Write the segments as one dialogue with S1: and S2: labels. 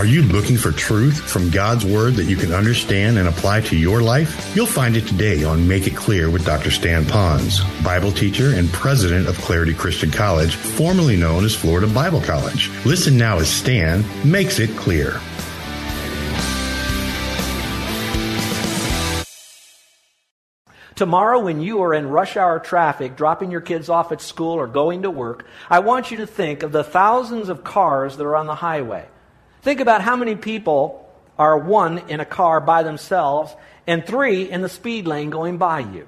S1: Are you looking for truth from God's Word that you can understand and apply to your life? You'll find it today on Make It Clear with Dr. Stan Ponz, Bible teacher and president of Clarity Christian College, formerly known as Florida Bible College. Listen now as Stan makes it clear.
S2: Tomorrow, when you are in rush hour traffic, dropping your kids off at school or going to work, I want you to think of the thousands of cars that are on the highway. Think about how many people are one in a car by themselves and three in the speed lane going by you.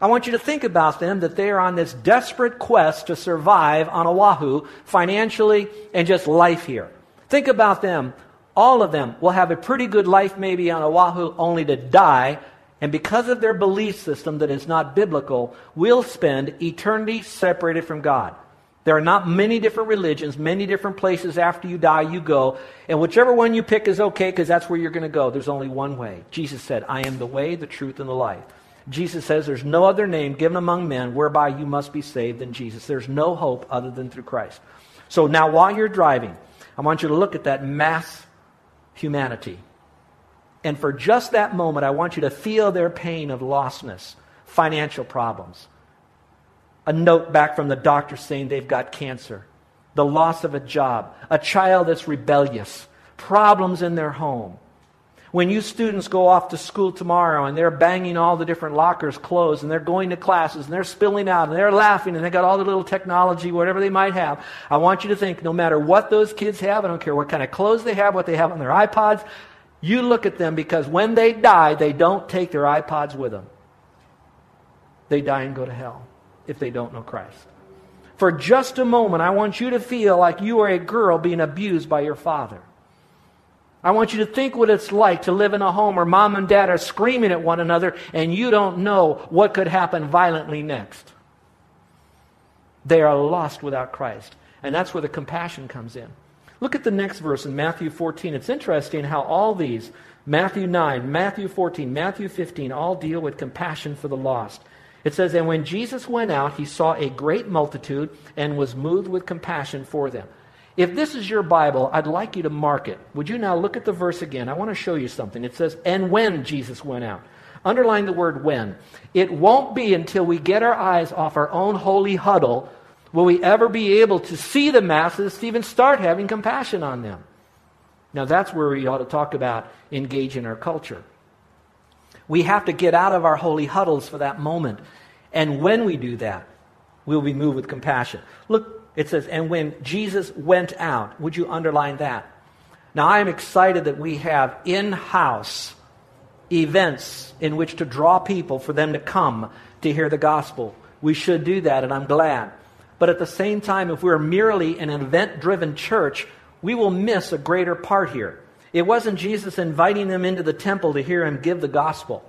S2: I want you to think about them that they are on this desperate quest to survive on Oahu financially and just life here. Think about them. All of them will have a pretty good life maybe on Oahu only to die and because of their belief system that is not biblical, will spend eternity separated from God. There are not many different religions, many different places after you die you go, and whichever one you pick is okay because that's where you're going to go. There's only one way. Jesus said, I am the way, the truth, and the life. Jesus says there's no other name given among men whereby you must be saved than Jesus. There's no hope other than through Christ. So now while you're driving, I want you to look at that mass humanity. And for just that moment, I want you to feel their pain of lostness, financial problems. A note back from the doctor saying they've got cancer, the loss of a job, a child that's rebellious, problems in their home. When you students go off to school tomorrow and they're banging all the different lockers closed and they're going to classes and they're spilling out and they're laughing and they got all the little technology, whatever they might have, I want you to think no matter what those kids have, I don't care what kind of clothes they have, what they have on their iPods, you look at them because when they die, they don't take their iPods with them. They die and go to hell if they don't know Christ. For just a moment, I want you to feel like you are a girl being abused by your father. I want you to think what it's like to live in a home where mom and dad are screaming at one another and you don't know what could happen violently next. They are lost without Christ. And that's where the compassion comes in. Look at the next verse in Matthew 14. It's interesting how all these, Matthew 9, Matthew 14, Matthew 15, all deal with compassion for the lost. It says, And when Jesus went out, he saw a great multitude and was moved with compassion for them. If this is your Bible, I'd like you to mark it. Would you now look at the verse again? I want to show you something. It says, And when Jesus went out. Underline the word when. It won't be until we get our eyes off our own holy huddle will we ever be able to see the masses to even start having compassion on them. Now, that's where we ought to talk about engaging our culture. We have to get out of our holy huddles for that moment. And when we do that, we'll be moved with compassion. Look, it says, and when Jesus went out, would you underline that? Now, I am excited that we have in house events in which to draw people for them to come to hear the gospel. We should do that, and I'm glad. But at the same time, if we're merely an event driven church, we will miss a greater part here. It wasn't Jesus inviting them into the temple to hear him give the gospel.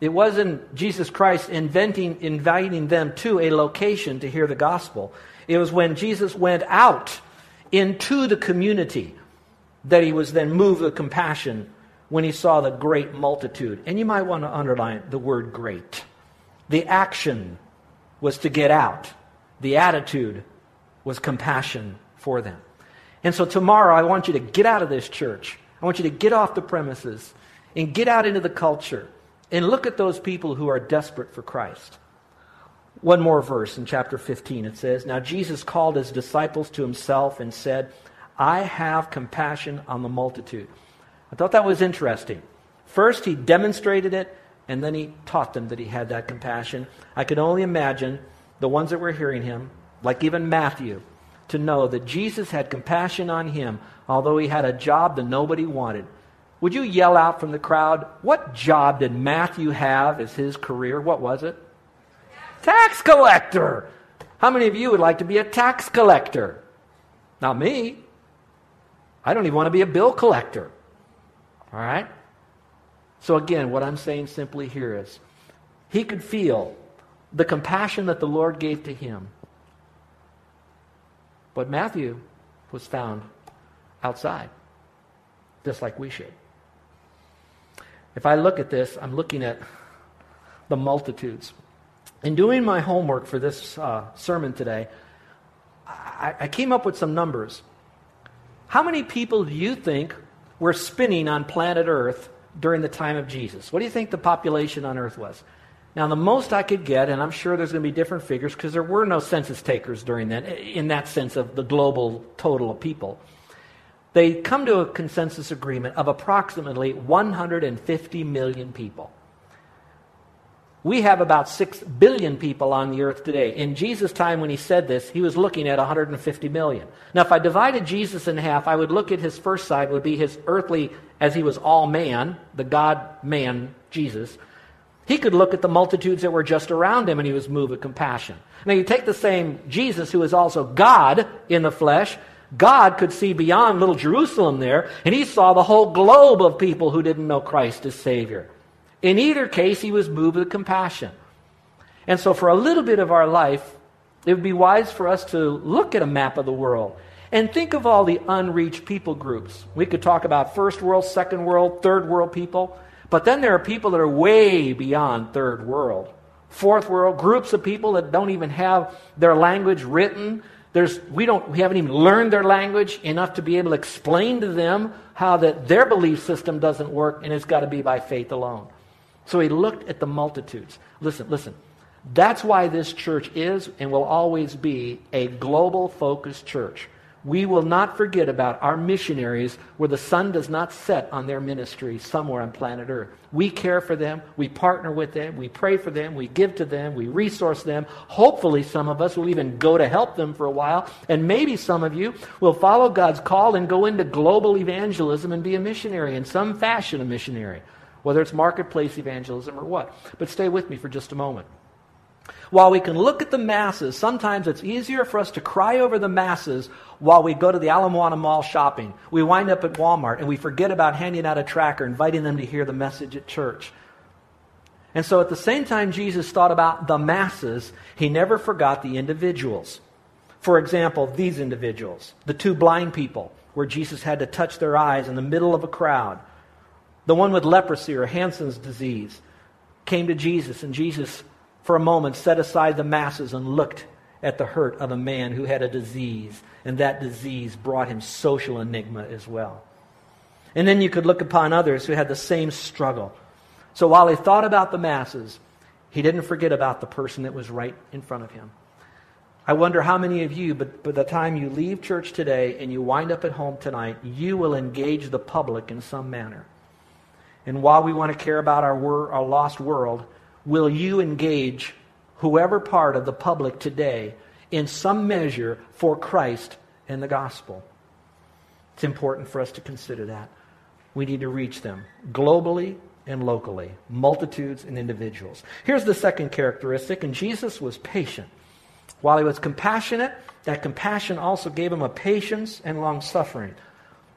S2: It wasn't Jesus Christ inventing, inviting them to a location to hear the gospel. It was when Jesus went out into the community that he was then moved with compassion when he saw the great multitude. And you might want to underline the word great. The action was to get out, the attitude was compassion for them. And so tomorrow, I want you to get out of this church I want you to get off the premises and get out into the culture and look at those people who are desperate for Christ. One more verse in chapter 15 it says, Now Jesus called his disciples to himself and said, I have compassion on the multitude. I thought that was interesting. First, he demonstrated it, and then he taught them that he had that compassion. I could only imagine the ones that were hearing him, like even Matthew, to know that Jesus had compassion on him, although he had a job that nobody wanted. Would you yell out from the crowd, What job did Matthew have as his career? What was it? Tax collector. How many of you would like to be a tax collector? Not me. I don't even want to be a bill collector. All right? So, again, what I'm saying simply here is he could feel the compassion that the Lord gave to him. But Matthew was found outside, just like we should. If I look at this, I'm looking at the multitudes. In doing my homework for this uh, sermon today, I, I came up with some numbers. How many people do you think were spinning on planet Earth during the time of Jesus? What do you think the population on Earth was? Now, the most I could get, and I'm sure there's going to be different figures because there were no census takers during that, in that sense of the global total of people. They come to a consensus agreement of approximately 150 million people. We have about 6 billion people on the earth today. In Jesus' time, when he said this, he was looking at 150 million. Now, if I divided Jesus in half, I would look at his first side, would be his earthly, as he was all man, the God man, Jesus. He could look at the multitudes that were just around him and he was moved with compassion. Now, you take the same Jesus, who is also God in the flesh. God could see beyond little Jerusalem there, and he saw the whole globe of people who didn't know Christ as Savior. In either case, he was moved with compassion. And so, for a little bit of our life, it would be wise for us to look at a map of the world and think of all the unreached people groups. We could talk about first world, second world, third world people, but then there are people that are way beyond third world. Fourth world, groups of people that don't even have their language written. There's, we, don't, we haven't even learned their language enough to be able to explain to them how that their belief system doesn't work, and it's got to be by faith alone. So he looked at the multitudes. Listen, listen. That's why this church is and will always be a global focused church. We will not forget about our missionaries where the sun does not set on their ministry somewhere on planet Earth. We care for them, we partner with them, we pray for them, we give to them, we resource them. Hopefully, some of us will even go to help them for a while, and maybe some of you will follow God's call and go into global evangelism and be a missionary in some fashion, a missionary whether it's marketplace evangelism or what. But stay with me for just a moment. While we can look at the masses, sometimes it's easier for us to cry over the masses while we go to the Ala Moana Mall shopping. We wind up at Walmart and we forget about handing out a tracker, inviting them to hear the message at church. And so at the same time Jesus thought about the masses, he never forgot the individuals. For example, these individuals, the two blind people, where Jesus had to touch their eyes in the middle of a crowd. The one with leprosy or Hansen's disease came to Jesus, and Jesus, for a moment, set aside the masses and looked at the hurt of a man who had a disease, and that disease brought him social enigma as well. And then you could look upon others who had the same struggle. So while he thought about the masses, he didn't forget about the person that was right in front of him. I wonder how many of you, but by the time you leave church today and you wind up at home tonight, you will engage the public in some manner. And while we want to care about our, wor- our lost world, will you engage whoever part of the public today in some measure for Christ and the gospel? It's important for us to consider that. We need to reach them globally and locally, multitudes and individuals. Here's the second characteristic, and Jesus was patient. While he was compassionate, that compassion also gave him a patience and long suffering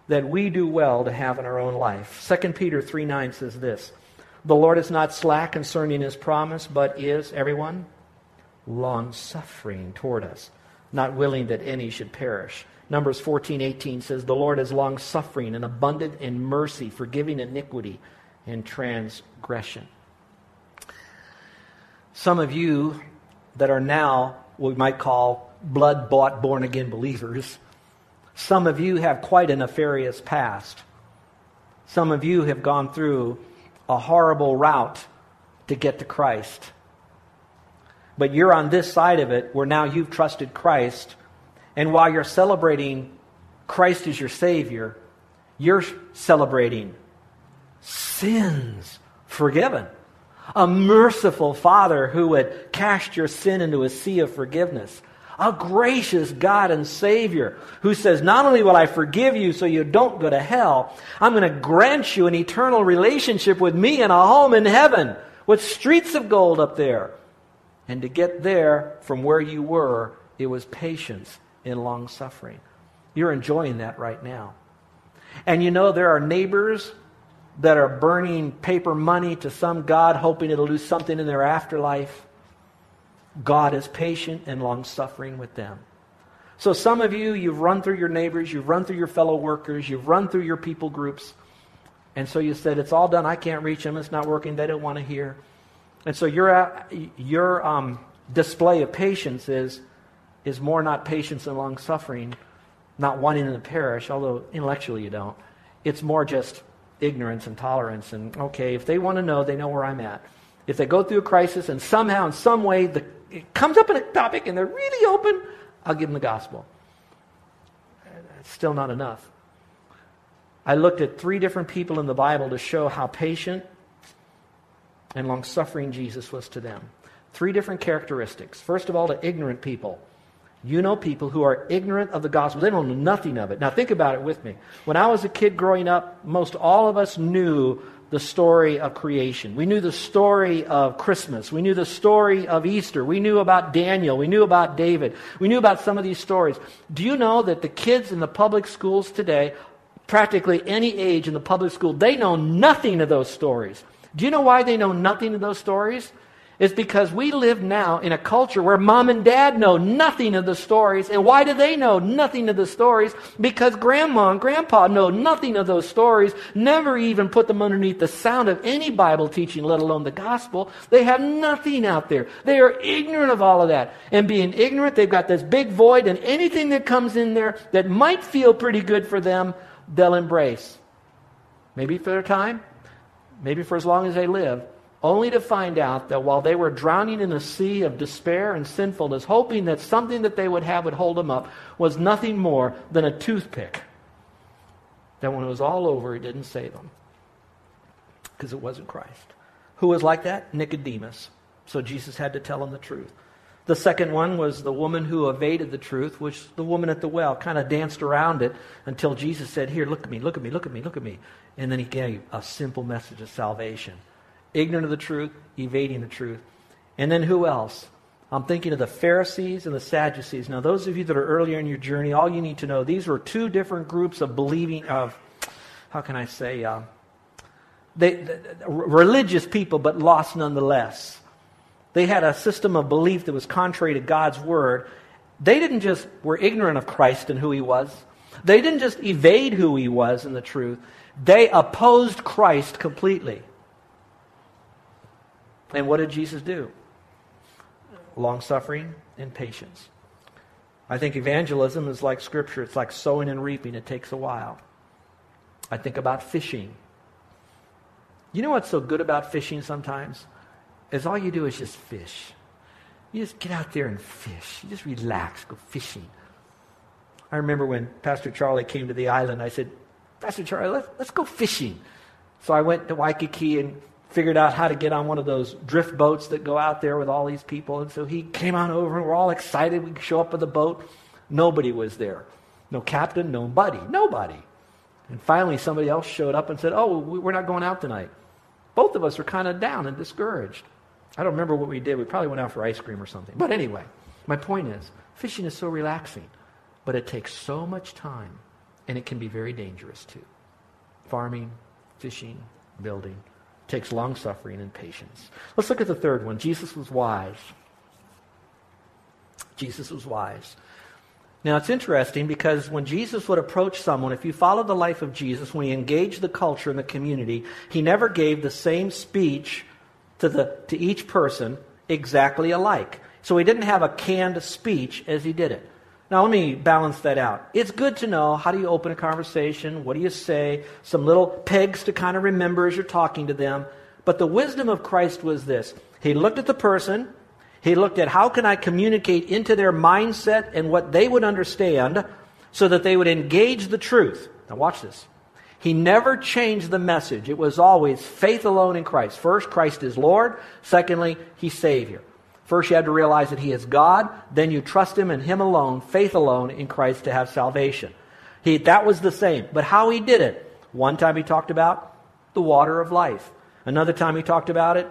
S2: that we do well to have in our own life. 2 Peter 3 9 says this The Lord is not slack concerning his promise, but is, everyone, long suffering toward us, not willing that any should perish. Numbers 14 18 says, The Lord is long suffering and abundant in mercy, forgiving iniquity and transgression. Some of you that are now what we might call blood bought, born again believers some of you have quite a nefarious past. Some of you have gone through a horrible route to get to Christ. But you're on this side of it where now you've trusted Christ. And while you're celebrating Christ as your Savior, you're celebrating sins forgiven. A merciful Father who would cast your sin into a sea of forgiveness a gracious God and Savior who says, Not only will I forgive you so you don't go to hell, I'm going to grant you an eternal relationship with me and a home in heaven with streets of gold up there. And to get there from where you were, it was patience and long suffering. You're enjoying that right now. And you know, there are neighbors that are burning paper money to some God, hoping it'll do something in their afterlife. God is patient and long suffering with them. So, some of you, you've run through your neighbors, you've run through your fellow workers, you've run through your people groups, and so you said, It's all done, I can't reach them, it's not working, they don't want to hear. And so, your, your um, display of patience is, is more not patience and long suffering, not wanting to perish, although intellectually you don't. It's more just ignorance and tolerance. And okay, if they want to know, they know where I'm at. If they go through a crisis and somehow, in some way, the, it comes up in a topic and they're really open, I'll give them the gospel. It's still not enough. I looked at three different people in the Bible to show how patient and long suffering Jesus was to them. Three different characteristics. First of all, to ignorant people. You know people who are ignorant of the gospel. They don't know nothing of it. Now, think about it with me. When I was a kid growing up, most all of us knew the story of creation. We knew the story of Christmas. We knew the story of Easter. We knew about Daniel. We knew about David. We knew about some of these stories. Do you know that the kids in the public schools today, practically any age in the public school, they know nothing of those stories? Do you know why they know nothing of those stories? Is because we live now in a culture where mom and dad know nothing of the stories. And why do they know nothing of the stories? Because grandma and grandpa know nothing of those stories, never even put them underneath the sound of any Bible teaching, let alone the gospel. They have nothing out there. They are ignorant of all of that. And being ignorant, they've got this big void, and anything that comes in there that might feel pretty good for them, they'll embrace. Maybe for their time, maybe for as long as they live only to find out that while they were drowning in a sea of despair and sinfulness, hoping that something that they would have would hold them up, was nothing more than a toothpick. That when it was all over, it didn't save them because it wasn't Christ. Who was like that? Nicodemus. So Jesus had to tell him the truth. The second one was the woman who evaded the truth, which the woman at the well kind of danced around it until Jesus said, Here, look at me, look at me, look at me, look at me. And then he gave a simple message of salvation ignorant of the truth, evading the truth. And then who else? I'm thinking of the Pharisees and the Sadducees. Now, those of you that are earlier in your journey, all you need to know, these were two different groups of believing, of, how can I say, uh, they, they, religious people, but lost nonetheless. They had a system of belief that was contrary to God's word. They didn't just were ignorant of Christ and who he was. They didn't just evade who he was and the truth. They opposed Christ completely. And what did Jesus do? Long suffering and patience. I think evangelism is like scripture. It's like sowing and reaping. It takes a while. I think about fishing. You know what's so good about fishing sometimes? Is all you do is just fish. You just get out there and fish. You just relax, go fishing. I remember when Pastor Charlie came to the island, I said, Pastor Charlie, let's, let's go fishing. So I went to Waikiki and figured out how to get on one of those drift boats that go out there with all these people. And so he came on over, and we're all excited. We show up with the boat. Nobody was there. No captain, nobody, nobody. And finally, somebody else showed up and said, Oh, we're not going out tonight. Both of us were kind of down and discouraged. I don't remember what we did. We probably went out for ice cream or something. But anyway, my point is fishing is so relaxing, but it takes so much time, and it can be very dangerous too. Farming, fishing, building takes long suffering and patience. Let's look at the third one. Jesus was wise. Jesus was wise. Now, it's interesting because when Jesus would approach someone, if you follow the life of Jesus, when he engaged the culture and the community, he never gave the same speech to, the, to each person exactly alike. So he didn't have a canned speech as he did it. Now, let me balance that out. It's good to know how do you open a conversation? What do you say? Some little pegs to kind of remember as you're talking to them. But the wisdom of Christ was this He looked at the person, He looked at how can I communicate into their mindset and what they would understand so that they would engage the truth. Now, watch this. He never changed the message. It was always faith alone in Christ. First, Christ is Lord. Secondly, He's Savior. First, you have to realize that He is God. Then you trust Him and Him alone, faith alone in Christ to have salvation. He, that was the same. But how He did it. One time He talked about the water of life. Another time He talked about it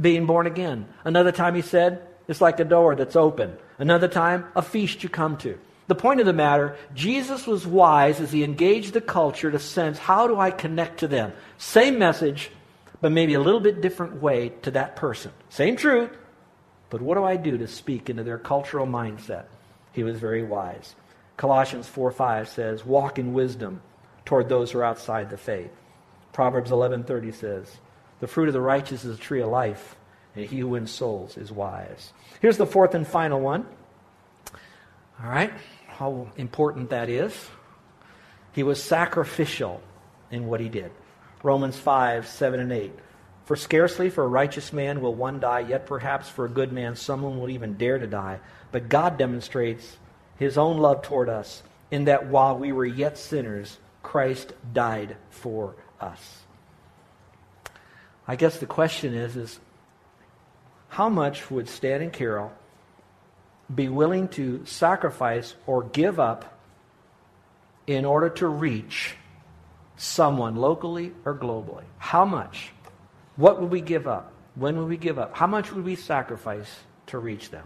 S2: being born again. Another time He said, It's like a door that's open. Another time, a feast you come to. The point of the matter, Jesus was wise as he engaged the culture to sense how do I connect to them? Same message, but maybe a little bit different way to that person. Same truth, but what do I do to speak into their cultural mindset? He was very wise. Colossians 4 5 says, Walk in wisdom toward those who are outside the faith. Proverbs 11:30 says, "The fruit of the righteous is a tree of life, and he who wins souls is wise." Here's the fourth and final one. All right, how important that is. He was sacrificial in what he did. Romans 5, 7 and 8. For scarcely for a righteous man will one die, yet perhaps for a good man someone will even dare to die. But God demonstrates his own love toward us in that while we were yet sinners, Christ died for us. I guess the question is, is how much would Stan and Carol be willing to sacrifice or give up in order to reach someone locally or globally? How much? What would we give up? When would we give up? How much would we sacrifice to reach them?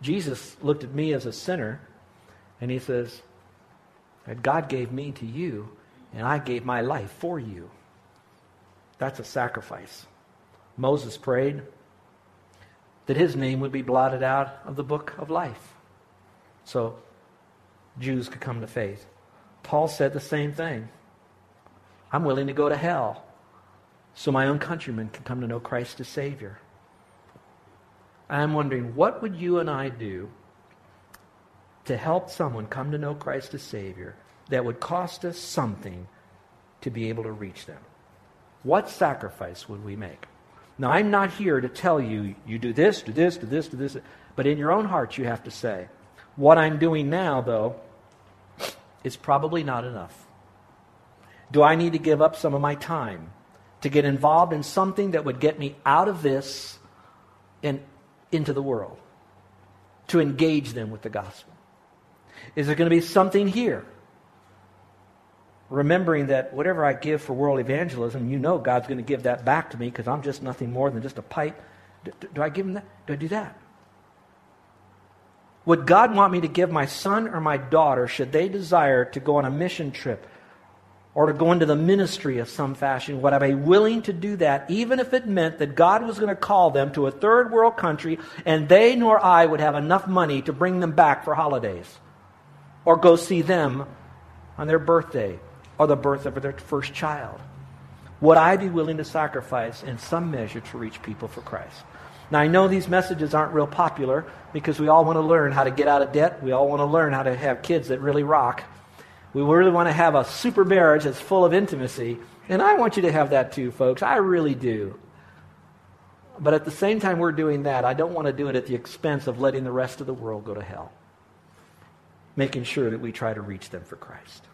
S2: Jesus looked at me as a sinner and he says, God gave me to you and I gave my life for you. That's a sacrifice. Moses prayed that his name would be blotted out of the book of life so Jews could come to faith. Paul said the same thing. I'm willing to go to hell so my own countrymen can come to know Christ as Savior. I'm wondering, what would you and I do to help someone come to know Christ as Savior that would cost us something to be able to reach them? What sacrifice would we make? Now, I'm not here to tell you, you do this, do this, do this, do this, but in your own heart, you have to say, what I'm doing now, though, is probably not enough. Do I need to give up some of my time to get involved in something that would get me out of this and into the world? To engage them with the gospel? Is there going to be something here? Remembering that whatever I give for world evangelism, you know God's going to give that back to me because I'm just nothing more than just a pipe. Do, do I give him that? Do I do that? Would God want me to give my son or my daughter, should they desire to go on a mission trip or to go into the ministry of some fashion, would I be willing to do that, even if it meant that God was going to call them to a third world country and they nor I would have enough money to bring them back for holidays or go see them on their birthday or the birth of their first child? Would I be willing to sacrifice in some measure to reach people for Christ? Now, I know these messages aren't real popular because we all want to learn how to get out of debt. We all want to learn how to have kids that really rock. We really want to have a super marriage that's full of intimacy. And I want you to have that too, folks. I really do. But at the same time we're doing that, I don't want to do it at the expense of letting the rest of the world go to hell. Making sure that we try to reach them for Christ.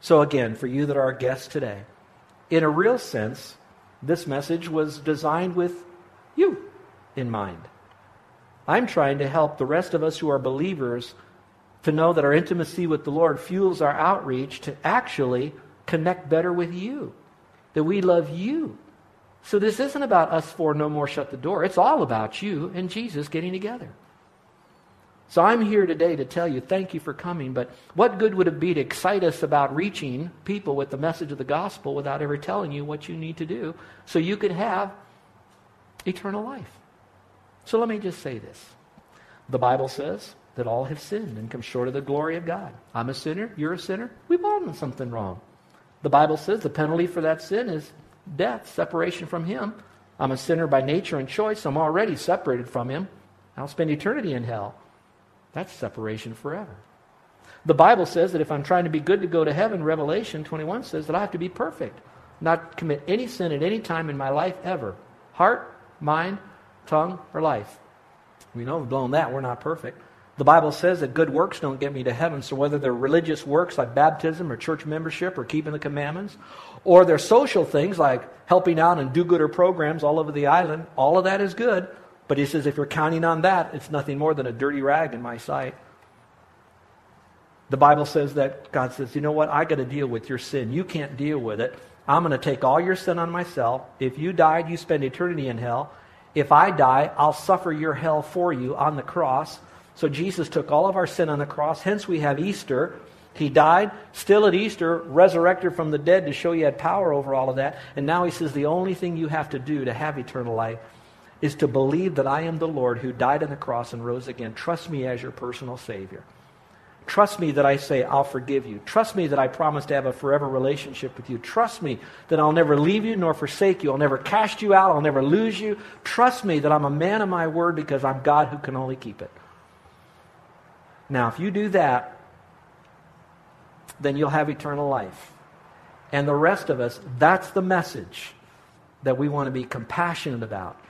S2: So, again, for you that are our guests today, in a real sense, this message was designed with you in mind. I'm trying to help the rest of us who are believers to know that our intimacy with the Lord fuels our outreach to actually connect better with you, that we love you. So this isn't about us four no more shut the door. It's all about you and Jesus getting together. So I'm here today to tell you thank you for coming, but what good would it be to excite us about reaching people with the message of the gospel without ever telling you what you need to do so you could have eternal life? So let me just say this. The Bible says that all have sinned and come short of the glory of God. I'm a sinner, you're a sinner, we've all done something wrong. The Bible says the penalty for that sin is death, separation from Him. I'm a sinner by nature and choice. I'm already separated from Him. I'll spend eternity in hell. That's separation forever. The Bible says that if I'm trying to be good to go to heaven, Revelation 21 says that I have to be perfect, not commit any sin at any time in my life ever. Heart, mind, tongue, or life. We know we've blown that. We're not perfect. The Bible says that good works don't get me to heaven. So whether they're religious works like baptism or church membership or keeping the commandments, or they're social things like helping out and do-gooder programs all over the island, all of that is good. But he says if you're counting on that, it's nothing more than a dirty rag in my sight. The Bible says that God says, you know what? I got to deal with your sin. You can't deal with it. I'm going to take all your sin on myself. If you died, you spend eternity in hell. If I die, I'll suffer your hell for you on the cross. So Jesus took all of our sin on the cross. Hence, we have Easter. He died, still at Easter, resurrected from the dead to show you had power over all of that. And now he says the only thing you have to do to have eternal life is to believe that I am the Lord who died on the cross and rose again. Trust me as your personal Savior. Trust me that I say, I'll forgive you. Trust me that I promise to have a forever relationship with you. Trust me that I'll never leave you nor forsake you. I'll never cast you out. I'll never lose you. Trust me that I'm a man of my word because I'm God who can only keep it. Now, if you do that, then you'll have eternal life. And the rest of us, that's the message that we want to be compassionate about.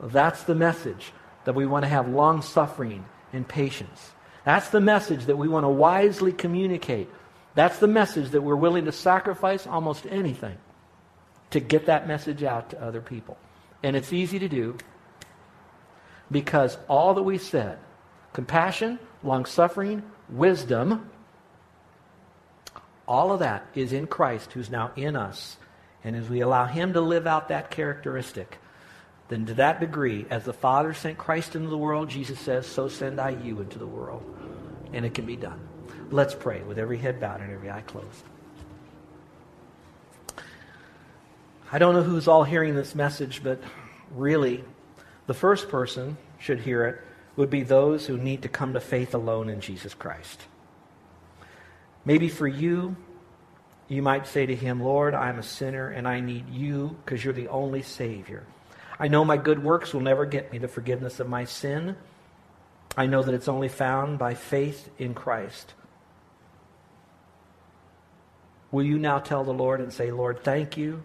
S2: That's the message that we want to have long suffering and patience. That's the message that we want to wisely communicate. That's the message that we're willing to sacrifice almost anything to get that message out to other people. And it's easy to do because all that we said compassion, long suffering, wisdom all of that is in Christ who's now in us. And as we allow Him to live out that characteristic, then to that degree, as the Father sent Christ into the world, Jesus says, so send I you into the world. And it can be done. Let's pray with every head bowed and every eye closed. I don't know who's all hearing this message, but really, the first person should hear it would be those who need to come to faith alone in Jesus Christ. Maybe for you, you might say to him, Lord, I'm a sinner and I need you because you're the only Savior. I know my good works will never get me the forgiveness of my sin. I know that it's only found by faith in Christ. Will you now tell the Lord and say, Lord, thank you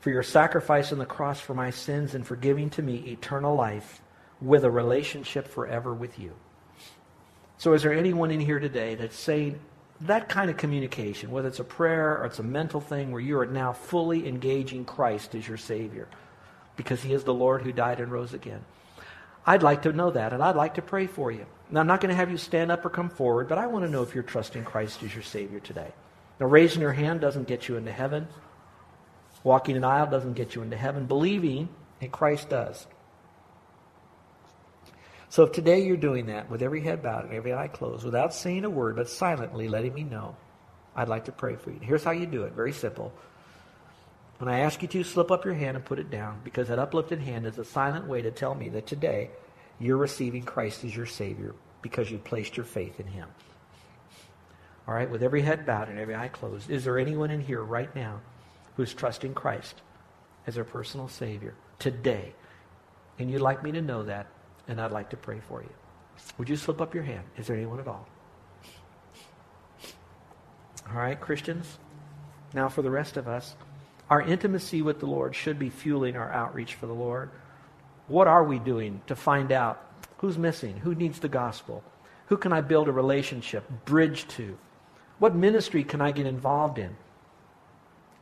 S2: for your sacrifice on the cross for my sins and for giving to me eternal life with a relationship forever with you? So, is there anyone in here today that's saying, that kind of communication, whether it's a prayer or it's a mental thing where you are now fully engaging Christ as your Savior because He is the Lord who died and rose again. I'd like to know that, and I'd like to pray for you. Now, I'm not going to have you stand up or come forward, but I want to know if you're trusting Christ as your Savior today. Now, raising your hand doesn't get you into heaven. Walking an aisle doesn't get you into heaven. Believing in Christ does. So if today you're doing that with every head bowed and every eye closed, without saying a word, but silently letting me know, I'd like to pray for you. Here's how you do it. Very simple. When I ask you to, slip up your hand and put it down, because that uplifted hand is a silent way to tell me that today you're receiving Christ as your Savior because you placed your faith in Him. All right, with every head bowed and every eye closed, is there anyone in here right now who's trusting Christ as their personal Savior today? And you'd like me to know that and I'd like to pray for you. Would you slip up your hand? Is there anyone at all? All right, Christians. Now, for the rest of us, our intimacy with the Lord should be fueling our outreach for the Lord. What are we doing to find out who's missing? Who needs the gospel? Who can I build a relationship, bridge to? What ministry can I get involved in?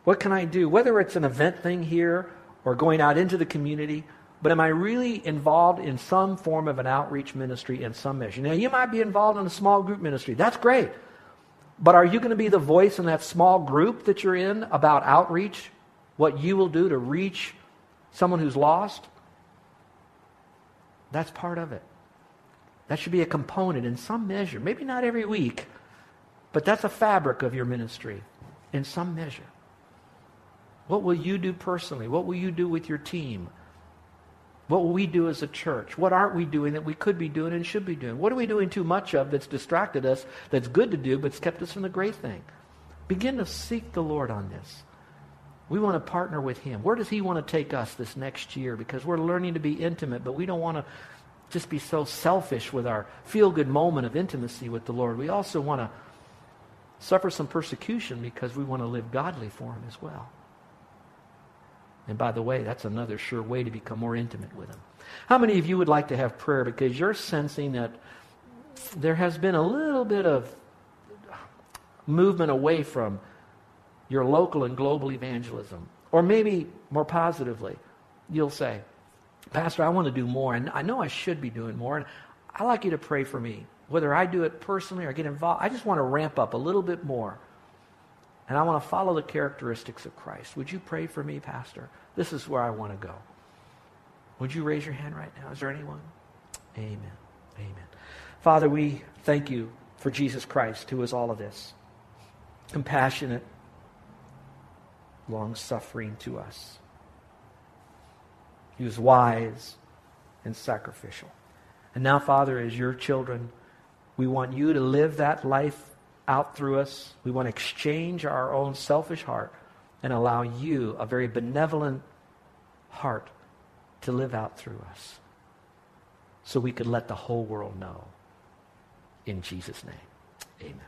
S2: What can I do? Whether it's an event thing here or going out into the community, but am I really involved in some form of an outreach ministry in some measure? Now, you might be involved in a small group ministry. That's great. But are you going to be the voice in that small group that you're in about outreach? What you will do to reach someone who's lost? That's part of it. That should be a component in some measure. Maybe not every week, but that's a fabric of your ministry in some measure. What will you do personally? What will you do with your team? What will we do as a church? What aren't we doing that we could be doing and should be doing? What are we doing too much of that's distracted us, that's good to do, but's kept us from the great thing? Begin to seek the Lord on this. We want to partner with Him. Where does He want to take us this next year? Because we're learning to be intimate, but we don't want to just be so selfish with our feel good moment of intimacy with the Lord. We also want to suffer some persecution because we want to live godly for Him as well. And by the way, that's another sure way to become more intimate with Him. How many of you would like to have prayer because you're sensing that there has been a little bit of movement away from your local and global evangelism? Or maybe more positively, you'll say, Pastor, I want to do more, and I know I should be doing more, and I'd like you to pray for me. Whether I do it personally or get involved, I just want to ramp up a little bit more. And I want to follow the characteristics of Christ. Would you pray for me, Pastor? This is where I want to go. Would you raise your hand right now? Is there anyone? Amen. Amen. Father, we thank you for Jesus Christ, who is all of this compassionate, long suffering to us. He was wise and sacrificial. And now, Father, as your children, we want you to live that life out through us. We want to exchange our own selfish heart and allow you, a very benevolent heart, to live out through us so we could let the whole world know. In Jesus' name, amen.